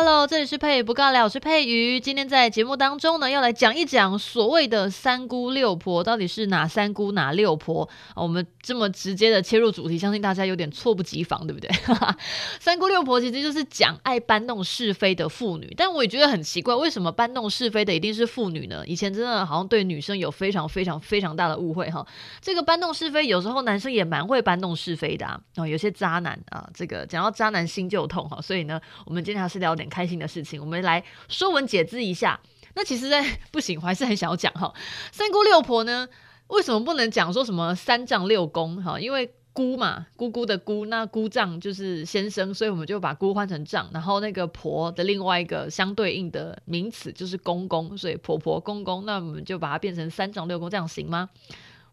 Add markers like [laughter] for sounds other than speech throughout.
Hello，这里是佩不尬聊，我是佩瑜。今天在节目当中呢，要来讲一讲所谓的三姑六婆到底是哪三姑哪六婆。我们这么直接的切入主题，相信大家有点猝不及防，对不对？[laughs] 三姑六婆其实就是讲爱搬弄是非的妇女，但我也觉得很奇怪，为什么搬弄是非的一定是妇女呢？以前真的好像对女生有非常非常非常大的误会哈。这个搬弄是非，有时候男生也蛮会搬弄是非的啊。哦，有些渣男啊，这个讲到渣男心就痛哈。所以呢，我们今天还是聊点开心的事情，我们来说文解字一下。那其实，在不行，我还是很想要讲哈。三姑六婆呢，为什么不能讲说什么三丈六公哈？因为姑嘛，姑姑的姑，那姑丈就是先生，所以我们就把姑换成丈，然后那个婆的另外一个相对应的名词就是公公，所以婆婆公公，那我们就把它变成三丈六公，这样行吗？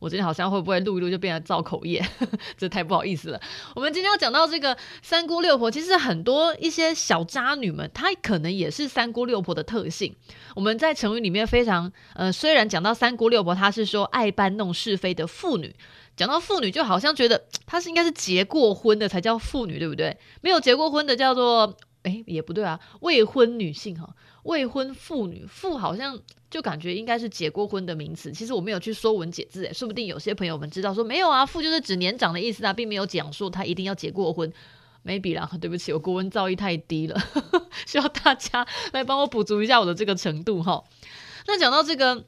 我今天好像会不会录一录就变成造口业，[laughs] 这太不好意思了。我们今天要讲到这个三姑六婆，其实很多一些小渣女们，她可能也是三姑六婆的特性。我们在成语里面非常呃，虽然讲到三姑六婆，她是说爱搬弄是非的妇女。讲到妇女，就好像觉得她是应该是结过婚的才叫妇女，对不对？没有结过婚的叫做诶，也不对啊，未婚女性哈，未婚妇女，妇好像。就感觉应该是结过婚的名词，其实我没有去说文解字，诶，说不定有些朋友们知道说没有啊，父就是指年长的意思啊，并没有讲说他一定要结过婚，maybe 啦，对不起，我国文造诣太低了，[laughs] 需要大家来帮我补足一下我的这个程度哈。那讲到这个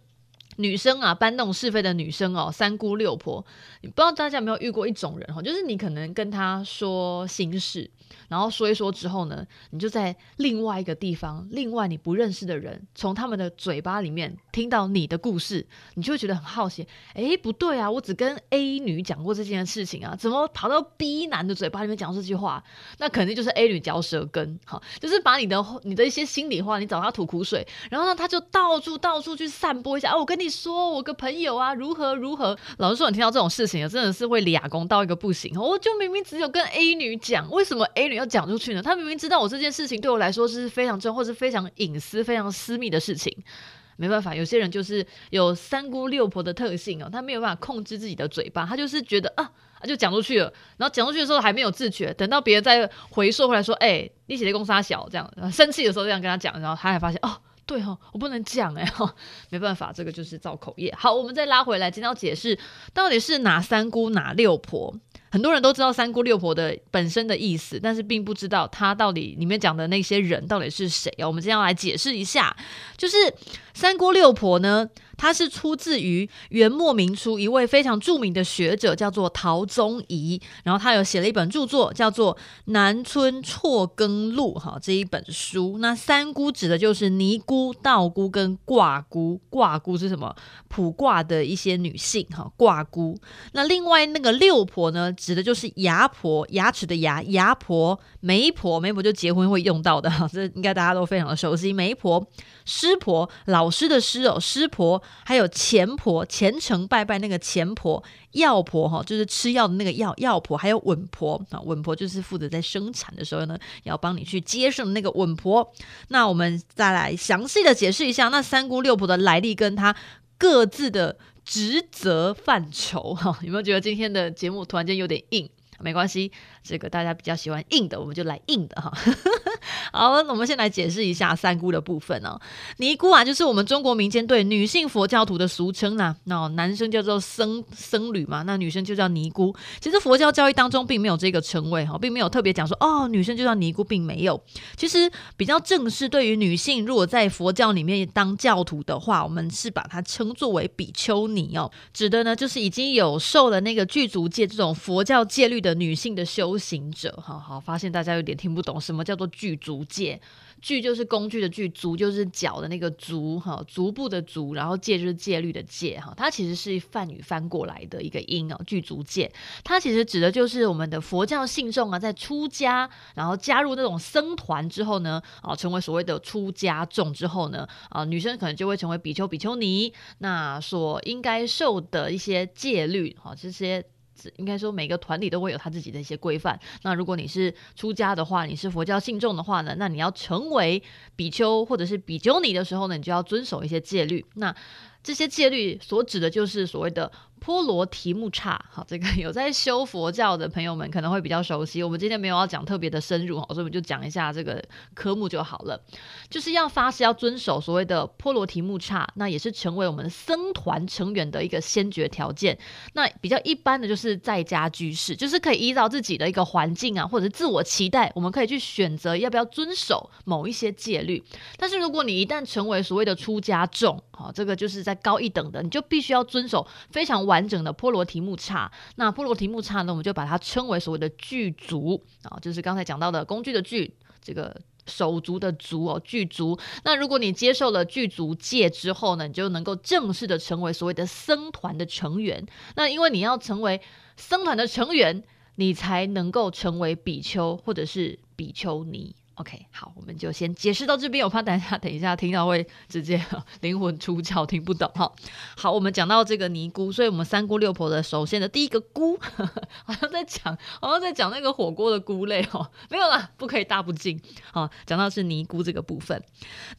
女生啊，搬弄是非的女生哦，三姑六婆，你不知道大家有没有遇过一种人哈，就是你可能跟她说心事。然后说一说之后呢，你就在另外一个地方，另外你不认识的人，从他们的嘴巴里面听到你的故事，你就会觉得很好奇。诶，不对啊，我只跟 A 女讲过这件事情啊，怎么跑到 B 男的嘴巴里面讲这句话？那肯定就是 A 女嚼舌根，好，就是把你的你的一些心里话，你找他吐苦水，然后呢，他就到处到处去散播一下。哦，我跟你说，我个朋友啊，如何如何。老实说，你听到这种事情，真的是会俩公到一个不行。我就明明只有跟 A 女讲，为什么 A 女？要讲出去呢？她明明知道我这件事情对我来说是非常重要，或是非常隐私、非常私密的事情。没办法，有些人就是有三姑六婆的特性哦，他没有办法控制自己的嘴巴，他就是觉得啊，就讲出去了。然后讲出去的时候还没有自觉，等到别人再回溯回来说：“哎、你写的公杀小这样。”生气的时候这样跟他讲，然后他还发现哦，对哦，我不能讲哎哈，没办法，这个就是造口业。好，我们再拉回来，今天要解释到底是哪三姑哪六婆。很多人都知道三姑六婆的本身的意思，但是并不知道他到底里面讲的那些人到底是谁啊？我们今天要来解释一下，就是三姑六婆呢。它是出自于元末明初一位非常著名的学者，叫做陶宗仪。然后他有写了一本著作，叫做《南村辍耕录》哈，这一本书。那三姑指的就是尼姑、道姑跟卦姑。卦姑是什么？[laughs] 卜卦的一些女性哈，卦姑。那另外那个六婆呢，指的就是牙婆，牙齿的牙，牙婆、媒婆，媒婆就结婚会用到的，[laughs] 这应该大家都非常的熟悉。媒婆、师婆，老师的师哦，师婆。还有钱婆，虔诚拜拜那个钱婆，药婆哈，就是吃药的那个药药婆，还有稳婆啊，稳婆就是负责在生产的时候呢，要帮你去接生那个稳婆。那我们再来详细的解释一下，那三姑六婆的来历跟他各自的职责范畴 [laughs] 哈，有没有觉得今天的节目突然间有点硬？没关系，这个大家比较喜欢硬的，我们就来硬的哈。[laughs] 好，那我们先来解释一下三姑的部分哦。尼姑啊，就是我们中国民间对女性佛教徒的俗称呐。那男生叫做僧僧侣嘛，那女生就叫尼姑。其实佛教教义当中并没有这个称谓哈，并没有特别讲说哦，女生就叫尼姑，并没有。其实比较正式，对于女性如果在佛教里面当教徒的话，我们是把它称作为比丘尼哦，指的呢就是已经有受了那个具足戒这种佛教戒律的女性的修行者。好好，发现大家有点听不懂什么叫做具足。戒，具就是工具的具，足就是脚的那个足，哈，足部的足，然后戒就是戒律的戒，哈，它其实是梵语翻过来的一个音哦，具足戒，它其实指的就是我们的佛教信众啊，在出家，然后加入那种僧团之后呢，啊，成为所谓的出家众之后呢，啊，女生可能就会成为比丘、比丘尼，那所应该受的一些戒律，哈，这些。应该说每个团体都会有他自己的一些规范。那如果你是出家的话，你是佛教信众的话呢，那你要成为比丘或者是比丘尼的时候呢，你就要遵守一些戒律。那这些戒律所指的就是所谓的波罗提木叉。好，这个有在修佛教的朋友们可能会比较熟悉。我们今天没有要讲特别的深入，所以我们就讲一下这个科目就好了。就是要发誓要遵守所谓的波罗提木叉，那也是成为我们僧团成员的一个先决条件。那比较一般的就是在家居士，就是可以依照自己的一个环境啊，或者是自我期待，我们可以去选择要不要遵守某一些戒律。但是如果你一旦成为所谓的出家众，好，这个就是在高一等的，你就必须要遵守非常完整的波罗提木叉。那波罗提木叉呢，我们就把它称为所谓的具足啊，就是刚才讲到的工具的具，这个手足的足哦，具足。那如果你接受了具足戒之后呢，你就能够正式的成为所谓的僧团的成员。那因为你要成为僧团的成员，你才能够成为比丘或者是比丘尼。OK，好，我们就先解释到这边。我怕等一下，等一下听到会直接 [laughs] 灵魂出窍，听不懂哈。好，我们讲到这个尼姑，所以我们三姑六婆的首先的第一个姑，好像在讲，好像在讲那个火锅的菇类哦，没有啦，不可以大不敬。好，讲到是尼姑这个部分。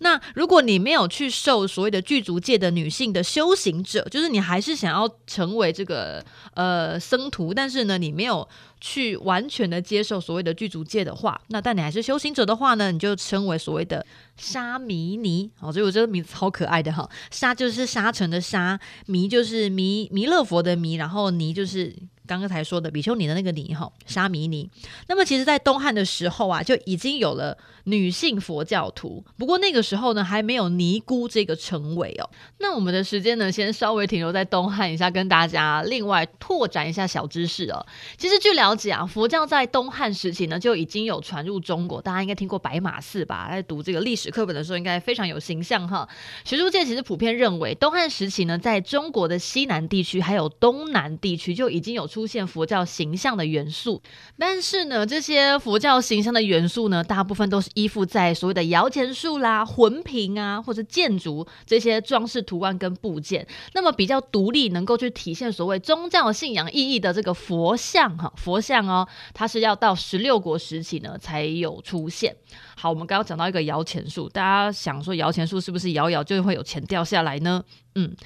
那如果你没有去受所谓的具足戒的女性的修行者，就是你还是想要成为这个呃僧徒，但是呢，你没有。去完全的接受所谓的剧组界的话，那但你还是修行者的话呢，你就称为所谓的沙弥尼。哦，所以我这个名字好可爱的哈，沙就是沙尘的沙，弥就是弥弥勒佛的弥，然后尼就是。刚刚才说的比丘尼的那个尼哈沙弥尼，那么其实，在东汉的时候啊，就已经有了女性佛教徒，不过那个时候呢，还没有尼姑这个称谓哦。那我们的时间呢，先稍微停留在东汉一下，跟大家另外拓展一下小知识哦。其实据了解啊，佛教在东汉时期呢，就已经有传入中国，大家应该听过白马寺吧？在读这个历史课本的时候，应该非常有形象哈。学术界其实普遍认为，东汉时期呢，在中国的西南地区还有东南地区就已经有出出现佛教形象的元素，但是呢，这些佛教形象的元素呢，大部分都是依附在所谓的摇钱树啦、魂瓶啊，或者建筑这些装饰图案跟部件。那么比较独立，能够去体现所谓宗教信仰意义的这个佛像哈，佛像哦，它是要到十六国时期呢才有出现。好，我们刚刚讲到一个摇钱树，大家想说摇钱树是不是摇摇就会有钱掉下来呢？嗯。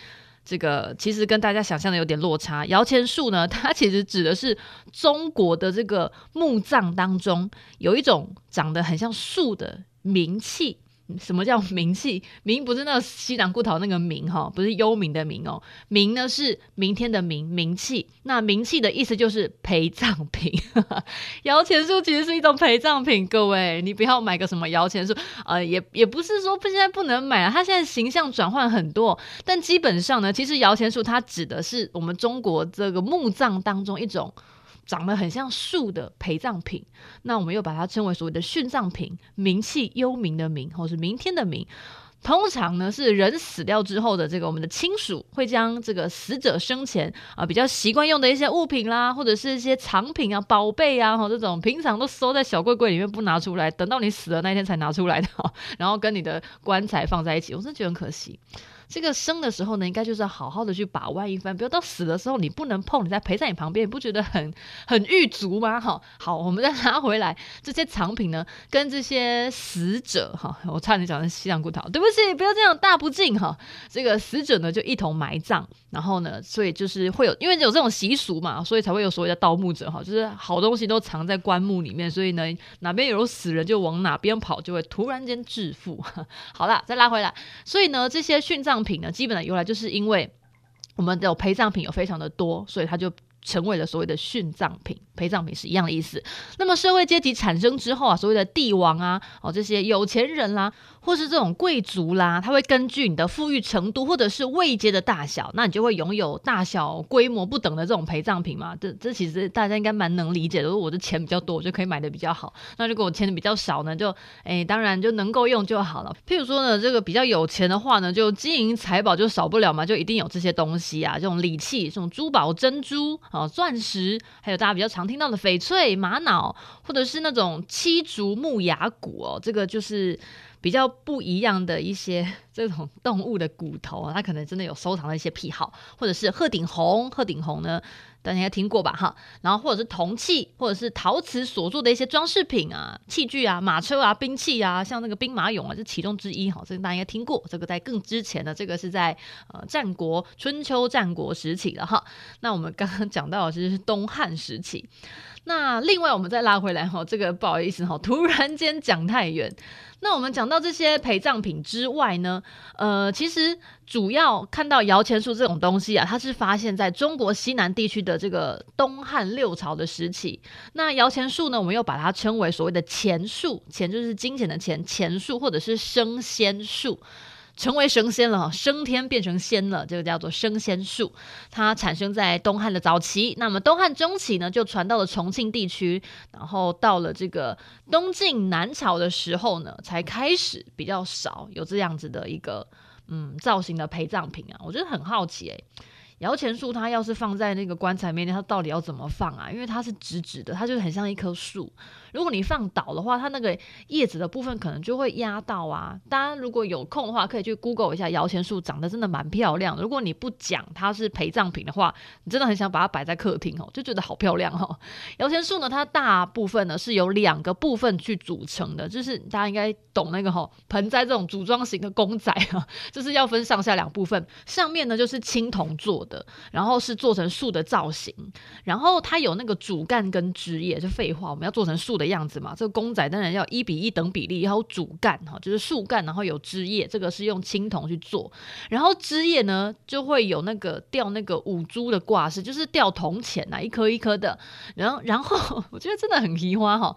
这个其实跟大家想象的有点落差。摇钱树呢，[laughs] 它其实指的是中国的这个墓葬当中有一种长得很像树的名器。什么叫冥器？冥不是那个西南固陶那个冥哈，不是幽冥的冥哦。冥呢是明天的冥，冥器。那冥器的意思就是陪葬品。[laughs] 摇钱树其实是一种陪葬品，各位，你不要买个什么摇钱树，呃，也也不是说不现在不能买啊。它现在形象转换很多，但基本上呢，其实摇钱树它指的是我们中国这个墓葬当中一种。长得很像树的陪葬品，那我们又把它称为所谓的殉葬品，名器，幽冥的冥，或是明天的冥。通常呢，是人死掉之后的这个我们的亲属会将这个死者生前啊、比较习惯用的一些物品啦，或者是一些藏品啊、宝贝啊，哈，这种平常都收在小柜柜里面不拿出来，等到你死了那一天才拿出来的，然后跟你的棺材放在一起，我真的觉得很可惜。这个生的时候呢，应该就是要好好的去把玩一番，不要到死的时候你不能碰，你再陪在你旁边，你不觉得很很狱卒吗？哈，好，我们再拿回来这些藏品呢，跟这些死者哈，我差点讲成西洋骨头，对不起，不要这样大不敬哈。这个死者呢就一同埋葬，然后呢，所以就是会有，因为有这种习俗嘛，所以才会有所谓的盗墓者哈，就是好东西都藏在棺木里面，所以呢，哪边有死人就往哪边跑，就会突然间致富。[laughs] 好了，再拉回来，所以呢，这些殉葬。品呢，基本的由来就是因为我们的陪葬品有非常的多，所以它就成为了所谓的殉葬品。陪葬品是一样的意思。那么社会阶级产生之后啊，所谓的帝王啊，哦这些有钱人啦，或是这种贵族啦，他会根据你的富裕程度或者是位阶的大小，那你就会拥有大小规模不等的这种陪葬品嘛。这这其实大家应该蛮能理解的。如果我的钱比较多，我就可以买的比较好。那如果我钱比较少呢，就诶当然就能够用就好了。譬如说呢，这个比较有钱的话呢，就金银财宝就少不了嘛，就一定有这些东西啊，这种礼器、这种珠宝、珍珠啊、钻石，还有大家比较常。常听到的翡翠、玛瑙，或者是那种漆竹木牙骨哦，这个就是比较不一样的一些 [laughs] 这种动物的骨头啊，他可能真的有收藏的一些癖好，或者是鹤顶红，鹤顶红呢，大家应该听过吧哈，然后或者是铜器，或者是陶瓷所做的一些装饰品啊、器具啊、马车啊、兵器啊，像那个兵马俑啊，是其中之一哈，这个大家应该听过。这个在更之前的，这个是在呃战国春秋战国时期了哈。那我们刚刚讲到的是东汉时期。那另外我们再拉回来哈，这个不好意思哈，突然间讲太远。那我们讲到这些陪葬品之外呢，呃，其实主要看到摇钱树这种东西啊，它是发现在中国西南地区的这个东汉六朝的时期。那摇钱树呢，我们又把它称为所谓的钱树，钱就是金钱的钱，钱树或者是生仙树。成为神仙了，升天变成仙了，这个叫做升仙术。它产生在东汉的早期，那么东汉中期呢，就传到了重庆地区，然后到了这个东晋南朝的时候呢，才开始比较少有这样子的一个嗯造型的陪葬品啊。我觉得很好奇诶、摇钱树它要是放在那个棺材面前，它到底要怎么放啊？因为它是直直的，它就很像一棵树。如果你放倒的话，它那个叶子的部分可能就会压到啊。大家如果有空的话，可以去 Google 一下摇钱树，长得真的蛮漂亮的。如果你不讲它是陪葬品的话，你真的很想把它摆在客厅哦，就觉得好漂亮哦。摇钱树呢，它大部分呢是由两个部分去组成的，就是大家应该懂那个哈盆栽这种组装型的公仔啊，就是要分上下两部分。上面呢就是青铜做的，然后是做成树的造型，然后它有那个主干跟枝叶。就废话，我们要做成树的。样子嘛，这个公仔当然要一比一等比例，然后主干哈，就是树干，然后有枝叶，这个是用青铜去做，然后枝叶呢就会有那个吊那个五铢的挂饰，就是吊铜钱呐，一颗一颗的，然后然后 [laughs] 我觉得真的很奇花哈，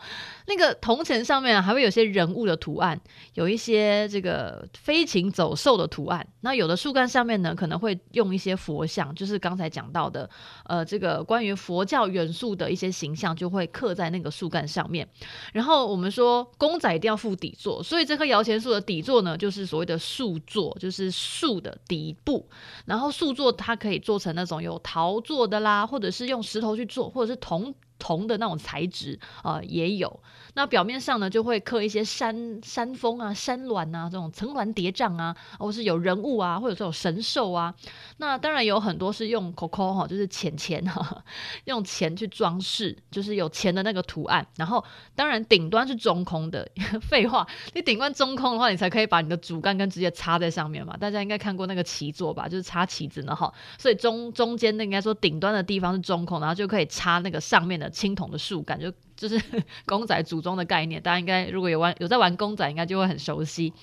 那个铜钱上面还会有些人物的图案，有一些这个飞禽走兽的图案，那有的树干上面呢可能会用一些佛像，就是刚才讲到的，呃，这个关于佛教元素的一些形象就会刻在那个树干上面。然后我们说公仔一定要附底座，所以这棵摇钱树的底座呢，就是所谓的树座，就是树的底部。然后树座它可以做成那种有陶做的啦，或者是用石头去做，或者是铜。铜的那种材质啊、也有，那表面上呢就会刻一些山山峰啊、山峦啊这种层峦叠嶂啊，或是有人物啊，或者是有神兽啊。那当然有很多是用 coco 哈，就是钱钱哈，用钱去装饰，就是有钱的那个图案。然后当然顶端是中空的，[laughs] 废话，你顶端中空的话，你才可以把你的主干跟直接插在上面嘛。大家应该看过那个旗座吧，就是插旗子呢哈。所以中中间那应该说顶端的地方是中空，然后就可以插那个上面的。青铜的树干就就是 [laughs] 公仔组装的概念，大家应该如果有玩有在玩公仔，应该就会很熟悉。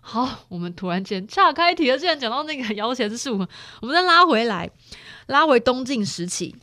好，我们突然间岔开题了，既然讲到那个 [laughs] 摇钱树，我们再拉回来，拉回东晋时期。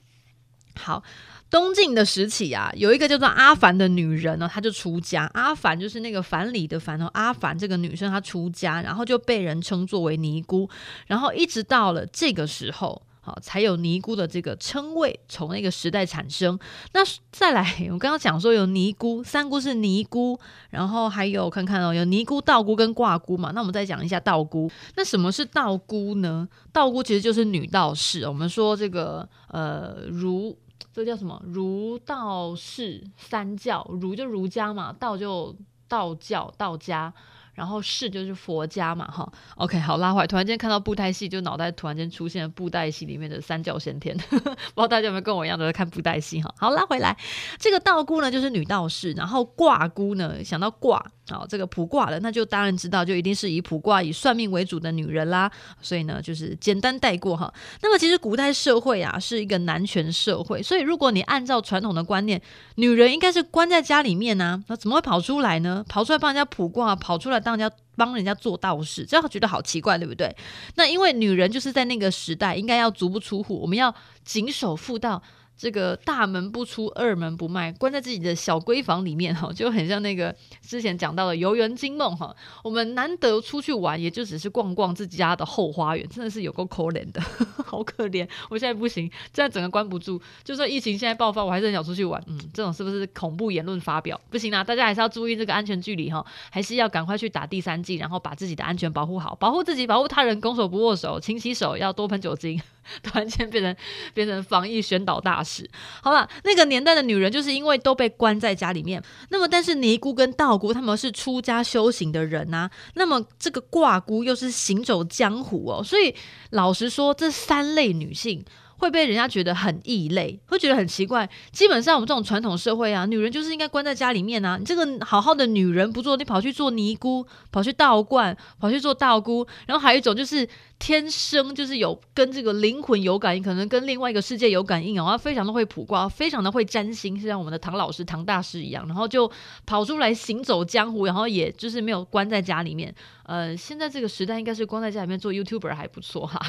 好，东晋的时期啊，有一个叫做阿凡的女人呢，她就出家。阿凡就是那个凡里的凡哦，阿凡这个女生她出家，然后就被人称作为尼姑，然后一直到了这个时候。好，才有尼姑的这个称谓，从那个时代产生。那再来，我刚刚讲说有尼姑，三姑是尼姑，然后还有看看哦，有尼姑、道姑跟卦姑嘛。那我们再讲一下道姑。那什么是道姑呢？道姑其实就是女道士。我们说这个呃儒，这叫什么？儒道士三教，儒就儒家嘛，道就道教道家。然后是就是佛家嘛，哈，OK，好拉回来。突然间看到布袋戏，就脑袋突然间出现了布袋戏里面的三教先天，[laughs] 不知道大家有没有跟我一样都在看布袋戏哈？好，拉回来，这个道姑呢就是女道士，然后卦姑呢想到卦，好，这个卜卦的，那就当然知道，就一定是以卜卦以算命为主的女人啦。所以呢，就是简单带过哈。那么其实古代社会啊是一个男权社会，所以如果你按照传统的观念，女人应该是关在家里面啊，那怎么会跑出来呢？跑出来帮人家卜卦，跑出来。当人家帮人家做道士，这样觉得好奇怪，对不对？那因为女人就是在那个时代应该要足不出户，我们要谨守妇道。这个大门不出，二门不迈，关在自己的小闺房里面哈，就很像那个之前讲到的游园惊梦哈。我们难得出去玩，也就只是逛逛自己家的后花园，真的是有够可怜的，[laughs] 好可怜。我现在不行，这样整个关不住。就算疫情现在爆发，我还是很想出去玩。嗯，这种是不是恐怖言论发表？不行啦，大家还是要注意这个安全距离哈，还是要赶快去打第三剂，然后把自己的安全保护好，保护自己，保护他人，拱手不握手，勤洗手，要多喷酒精。[laughs] 突然间变成变成防疫宣导大史。好吧，那个年代的女人就是因为都被关在家里面，那么但是尼姑跟道姑他们是出家修行的人呐、啊，那么这个卦姑又是行走江湖哦，所以老实说，这三类女性。会被人家觉得很异类，会觉得很奇怪。基本上我们这种传统社会啊，女人就是应该关在家里面啊。你这个好好的女人不做，你跑去做尼姑，跑去道观，跑去做道姑。然后还有一种就是天生就是有跟这个灵魂有感应，可能跟另外一个世界有感应哦。她非常的会卜卦，非常的会占星，是像我们的唐老师、唐大师一样，然后就跑出来行走江湖，然后也就是没有关在家里面。呃，现在这个时代应该是关在家里面做 YouTuber 还不错哈。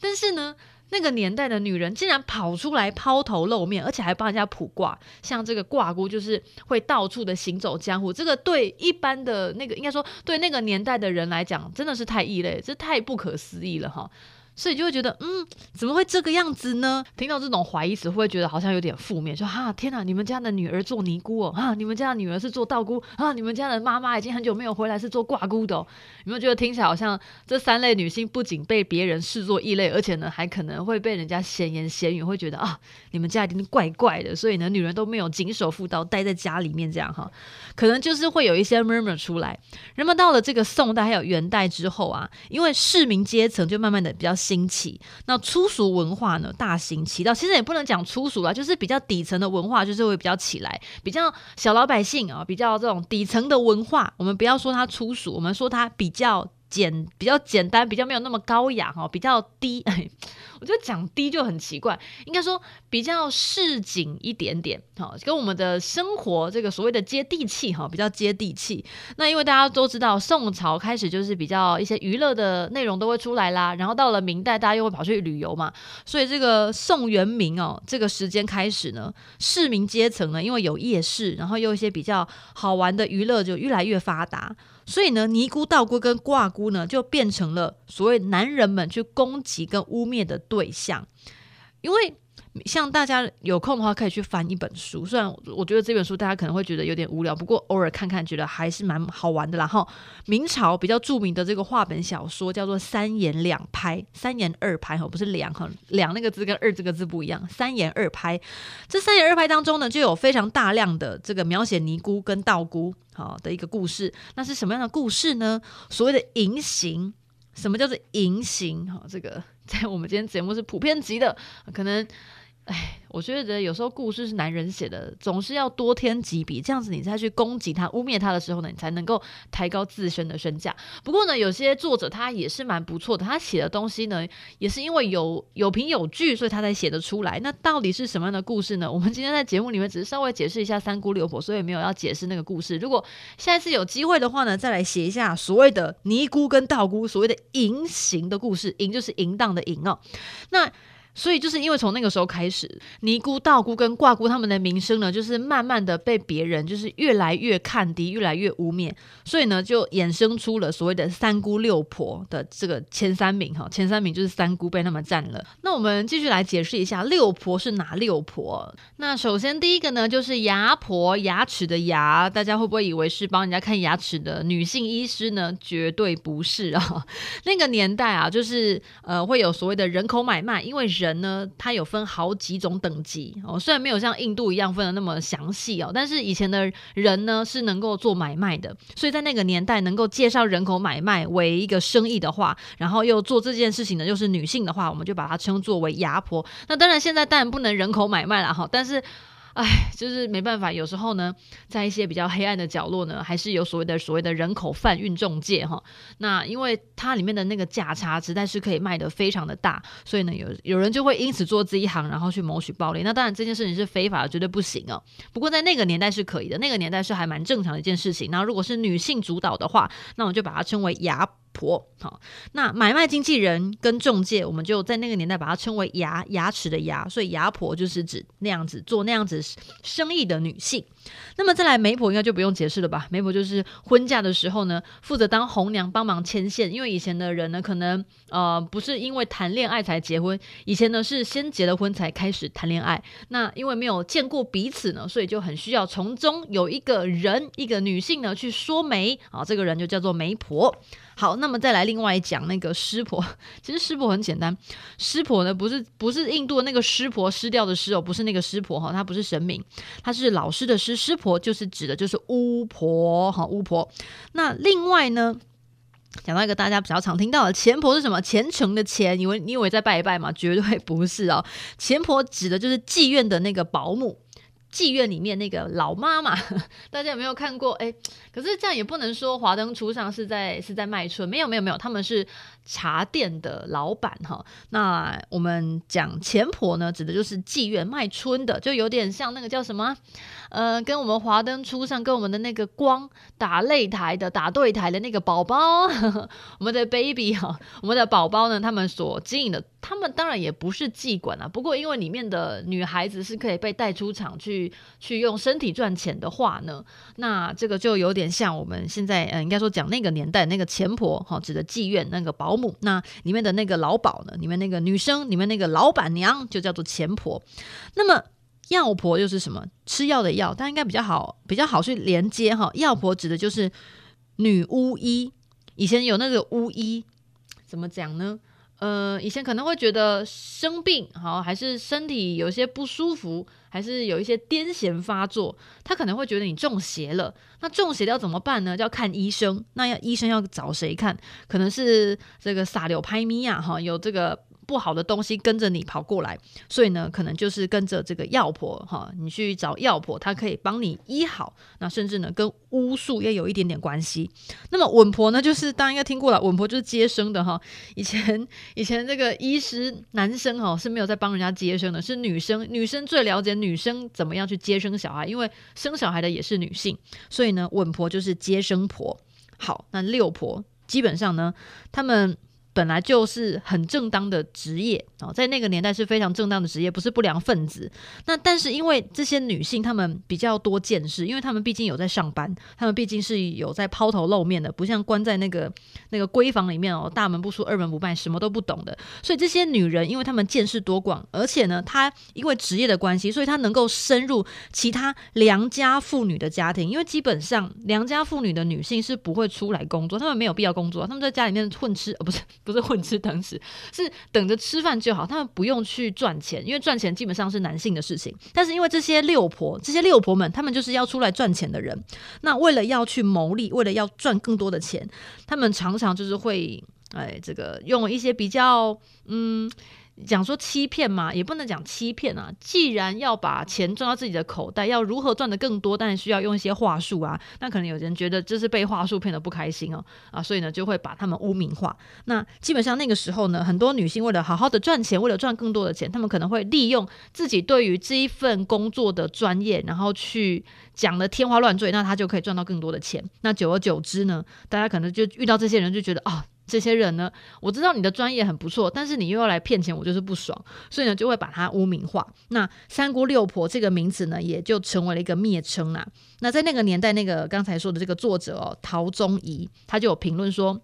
但是呢。那个年代的女人竟然跑出来抛头露面，而且还帮人家卜卦，像这个卦姑就是会到处的行走江湖。这个对一般的那个，应该说对那个年代的人来讲，真的是太异类，这太不可思议了哈。所以就会觉得，嗯，怎么会这个样子呢？听到这种怀疑词，会觉得好像有点负面？说哈，天哪，你们家的女儿做尼姑哦，哈，你们家的女儿是做道姑啊，你们家的妈妈已经很久没有回来，是做卦姑的哦。有没有觉得听起来好像这三类女性不仅被别人视作异类，而且呢，还可能会被人家闲言闲语，会觉得啊，你们家一定怪怪的。所以呢，女人都没有谨守妇道，待在家里面这样哈，可能就是会有一些 murmur 出来。那么到了这个宋代还有元代之后啊，因为市民阶层就慢慢的比较。兴起，那粗俗文化呢大行其道，其实也不能讲粗俗啦，就是比较底层的文化，就是会比较起来，比较小老百姓啊，比较这种底层的文化，我们不要说它粗俗，我们说它比较。简比较简单，比较没有那么高雅哈，比较低。哎，我觉得讲低就很奇怪，应该说比较市井一点点哈，跟我们的生活这个所谓的接地气哈，比较接地气。那因为大家都知道，宋朝开始就是比较一些娱乐的内容都会出来啦，然后到了明代，大家又会跑去旅游嘛，所以这个宋元明哦，这个时间开始呢，市民阶层呢，因为有夜市，然后又一些比较好玩的娱乐就越来越发达。所以呢，尼姑、道姑跟卦姑呢，就变成了所谓男人们去攻击跟污蔑的对象，因为。像大家有空的话，可以去翻一本书。虽然我觉得这本书大家可能会觉得有点无聊，不过偶尔看看，觉得还是蛮好玩的。然后明朝比较著名的这个话本小说叫做《三言两拍》，三言二拍哈，不是两哈，两那个字跟二这个字不一样。三言二拍，这三言二拍当中呢，就有非常大量的这个描写尼姑跟道姑好的一个故事。那是什么样的故事呢？所谓的淫行，什么叫做淫行？哈，这个 [laughs] 在我们今天节目是普遍级的，可能。哎，我觉得有时候故事是男人写的，总是要多添几笔，这样子你再去攻击他、污蔑他的时候呢，你才能够抬高自身的身价。不过呢，有些作者他也是蛮不错的，他写的东西呢，也是因为有有凭有据，所以他才写得出来。那到底是什么样的故事呢？我们今天在节目里面只是稍微解释一下三姑六婆，所以没有要解释那个故事。如果下一次有机会的话呢，再来写一下所谓的尼姑跟道姑所谓的淫行的故事，淫就是淫荡的淫哦。那所以就是因为从那个时候开始，尼姑、道姑跟卦姑他们的名声呢，就是慢慢的被别人就是越来越看低，越来越污蔑，所以呢，就衍生出了所谓的三姑六婆的这个前三名哈，前三名就是三姑被他们占了。那我们继续来解释一下六婆是哪六婆？那首先第一个呢，就是牙婆，牙齿的牙，大家会不会以为是帮人家看牙齿的女性医师呢？绝对不是啊，[laughs] 那个年代啊，就是呃会有所谓的人口买卖，因为人。人呢，他有分好几种等级哦，虽然没有像印度一样分的那么详细哦，但是以前的人呢是能够做买卖的，所以在那个年代能够介绍人口买卖为一个生意的话，然后又做这件事情的又是女性的话，我们就把它称作为牙婆。那当然现在当然不能人口买卖了哈，但是。哎，就是没办法，有时候呢，在一些比较黑暗的角落呢，还是有所谓的所谓的人口贩运中介哈。那因为它里面的那个价差实在是可以卖得非常的大，所以呢，有有人就会因此做这一行，然后去谋取暴利。那当然这件事情是非法的，绝对不行哦。不过在那个年代是可以的，那个年代是还蛮正常的一件事情。那如果是女性主导的话，那我就把它称为牙婆，好，那买卖经纪人跟中介，我们就在那个年代把它称为牙牙齿的牙，所以牙婆就是指那样子做那样子生意的女性。那么再来媒婆，应该就不用解释了吧？媒婆就是婚嫁的时候呢，负责当红娘帮忙牵线，因为以前的人呢，可能呃不是因为谈恋爱才结婚，以前呢是先结了婚才开始谈恋爱。那因为没有见过彼此呢，所以就很需要从中有一个人，一个女性呢去说媒啊，这个人就叫做媒婆。好，那。么再来另外讲那个湿婆，[laughs] 其实湿婆很简单，湿婆呢不是不是印度那个湿婆失掉的湿哦，不是那个湿婆哈，它不是神明，它是老师的师，湿婆就是指的就是巫婆哈，巫婆。那另外呢，讲到一个大家比较常听到的钱婆是什么？虔诚的虔，以为你以为在拜一拜吗？绝对不是哦，钱婆指的就是妓院的那个保姆。妓院里面那个老妈妈，[laughs] 大家有没有看过？哎，可是这样也不能说华灯初上是在是在卖春，没有没有没有，他们是茶店的老板哈。那我们讲钱婆呢，指的就是妓院卖春的，就有点像那个叫什么？呃，跟我们华灯初上跟我们的那个光打擂台的打对台的那个宝宝，[laughs] 我们的 baby 哈，我们的宝宝呢，他们所经营的。他们当然也不是妓馆啊，不过因为里面的女孩子是可以被带出场去去用身体赚钱的话呢，那这个就有点像我们现在呃，应该说讲那个年代那个钱婆哈，指的妓院那个保姆，那里面的那个老鸨呢，里面那个女生，里面那个老板娘就叫做钱婆。那么药婆又是什么？吃药的药，但应该比较好比较好去连接哈。药婆指的就是女巫医，以前有那个巫医，怎么讲呢？呃，以前可能会觉得生病，好，还是身体有些不舒服，还是有一些癫痫发作，他可能会觉得你中邪了。那中邪要怎么办呢？要看医生。那要医生要找谁看？可能是这个撒柳拍咪呀，哈，有这个。不好的东西跟着你跑过来，所以呢，可能就是跟着这个药婆哈，你去找药婆，她可以帮你医好。那甚至呢，跟巫术也有一点点关系。那么稳婆呢，就是大家应该听过了，稳婆就是接生的哈。以前以前这个医师男生哈是没有在帮人家接生的，是女生，女生最了解女生怎么样去接生小孩，因为生小孩的也是女性，所以呢，稳婆就是接生婆。好，那六婆基本上呢，他们。本来就是很正当的职业哦，在那个年代是非常正当的职业，不是不良分子。那但是因为这些女性她们比较多见识，因为她们毕竟有在上班，她们毕竟是有在抛头露面的，不像关在那个 [laughs] 那个闺房里面哦，大门不出二门不迈，什么都不懂的。所以这些女人，因为她们见识多广，而且呢，她因为职业的关系，所以她能够深入其他良家妇女的家庭。因为基本上良家妇女的女性是不会出来工作，她们没有必要工作，她们在家里面混吃，呃，不是。不是混吃等死，是等着吃饭就好。他们不用去赚钱，因为赚钱基本上是男性的事情。但是因为这些六婆，这些六婆们，他们就是要出来赚钱的人。那为了要去牟利，为了要赚更多的钱，他们常常就是会，哎，这个用一些比较，嗯。讲说欺骗嘛，也不能讲欺骗啊。既然要把钱赚到自己的口袋，要如何赚得更多，当然需要用一些话术啊。那可能有人觉得这是被话术骗得不开心哦，啊，所以呢就会把他们污名化。那基本上那个时候呢，很多女性为了好好的赚钱，为了赚更多的钱，她们可能会利用自己对于这一份工作的专业，然后去讲得天花乱坠，那她就可以赚到更多的钱。那久而久之呢，大家可能就遇到这些人就觉得啊。这些人呢，我知道你的专业很不错，但是你又要来骗钱，我就是不爽，所以呢，就会把它污名化。那三姑六婆这个名词呢，也就成为了一个蔑称啦。那在那个年代，那个刚才说的这个作者哦，陶宗仪，他就有评论说，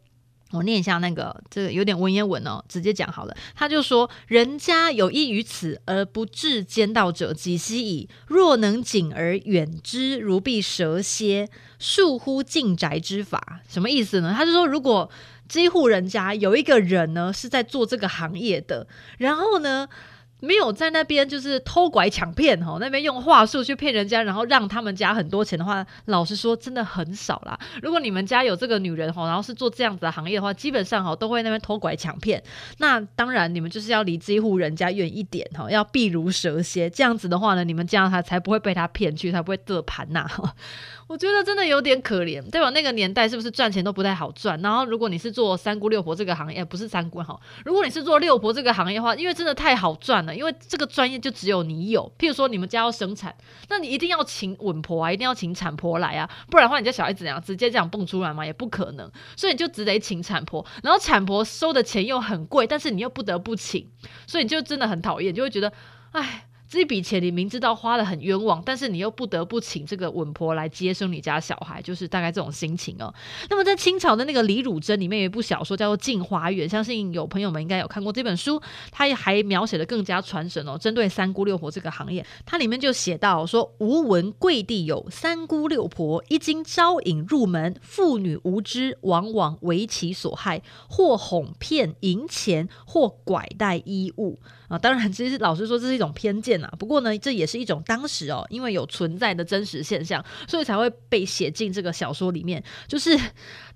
我念一下那个，这个有点文言文哦，直接讲好了。他就说：“人家有益于此而不至奸盗者，几希矣。若能谨而远之，如避蛇蝎，恕乎进宅之法。”什么意思呢？他就说，如果这一户人家有一个人呢，是在做这个行业的，然后呢，没有在那边就是偷拐抢骗哈，那边用话术去骗人家，然后让他们家很多钱的话，老实说真的很少啦。如果你们家有这个女人哈，然后是做这样子的行业的话，基本上哈都会那边偷拐抢骗。那当然你们就是要离这一户人家远一点哈，要避如蛇蝎。这样子的话呢，你们这样他才不会被他骗去，才不会得盘呐。[laughs] 我觉得真的有点可怜，对吧？那个年代是不是赚钱都不太好赚？然后如果你是做三姑六婆这个行业，不是三姑哈，如果你是做六婆这个行业的话，因为真的太好赚了。因为这个专业就只有你有，譬如说你们家要生产，那你一定要请稳婆啊，一定要请产婆来啊，不然的话你家小孩子怎样直接这样蹦出来嘛，也不可能，所以你就只得请产婆，然后产婆收的钱又很贵，但是你又不得不请，所以你就真的很讨厌，就会觉得，哎。这笔钱你明知道花得很冤枉，但是你又不得不请这个稳婆来接生你家小孩，就是大概这种心情哦。那么在清朝的那个李汝珍里面有一部小说叫做《镜花缘》，相信有朋友们应该有看过这本书，它也还描写的更加传神哦。针对三姑六婆这个行业，它里面就写到说：吾闻贵地有三姑六婆，一经招引入门，妇女无知，往往为其所害，或哄骗银钱，或拐带衣物。啊，当然，其实老实说，这是一种偏见啊。不过呢，这也是一种当时哦，因为有存在的真实现象，所以才会被写进这个小说里面，就是。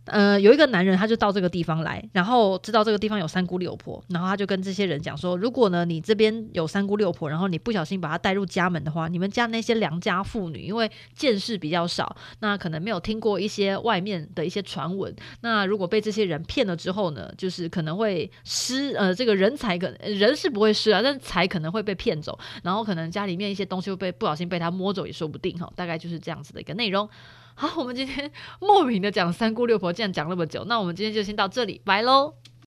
呃，有一个男人，他就到这个地方来，然后知道这个地方有三姑六婆，然后他就跟这些人讲说，如果呢你这边有三姑六婆，然后你不小心把他带入家门的话，你们家那些良家妇女，因为见识比较少，那可能没有听过一些外面的一些传闻，那如果被这些人骗了之后呢，就是可能会失，呃，这个人才可能人是不会失啊，但财可能会被骗走，然后可能家里面一些东西会被不小心被他摸走也说不定哈，大概就是这样子的一个内容。好，我们今天莫名的讲三姑六婆，竟然讲那么久，那我们今天就先到这里，拜喽。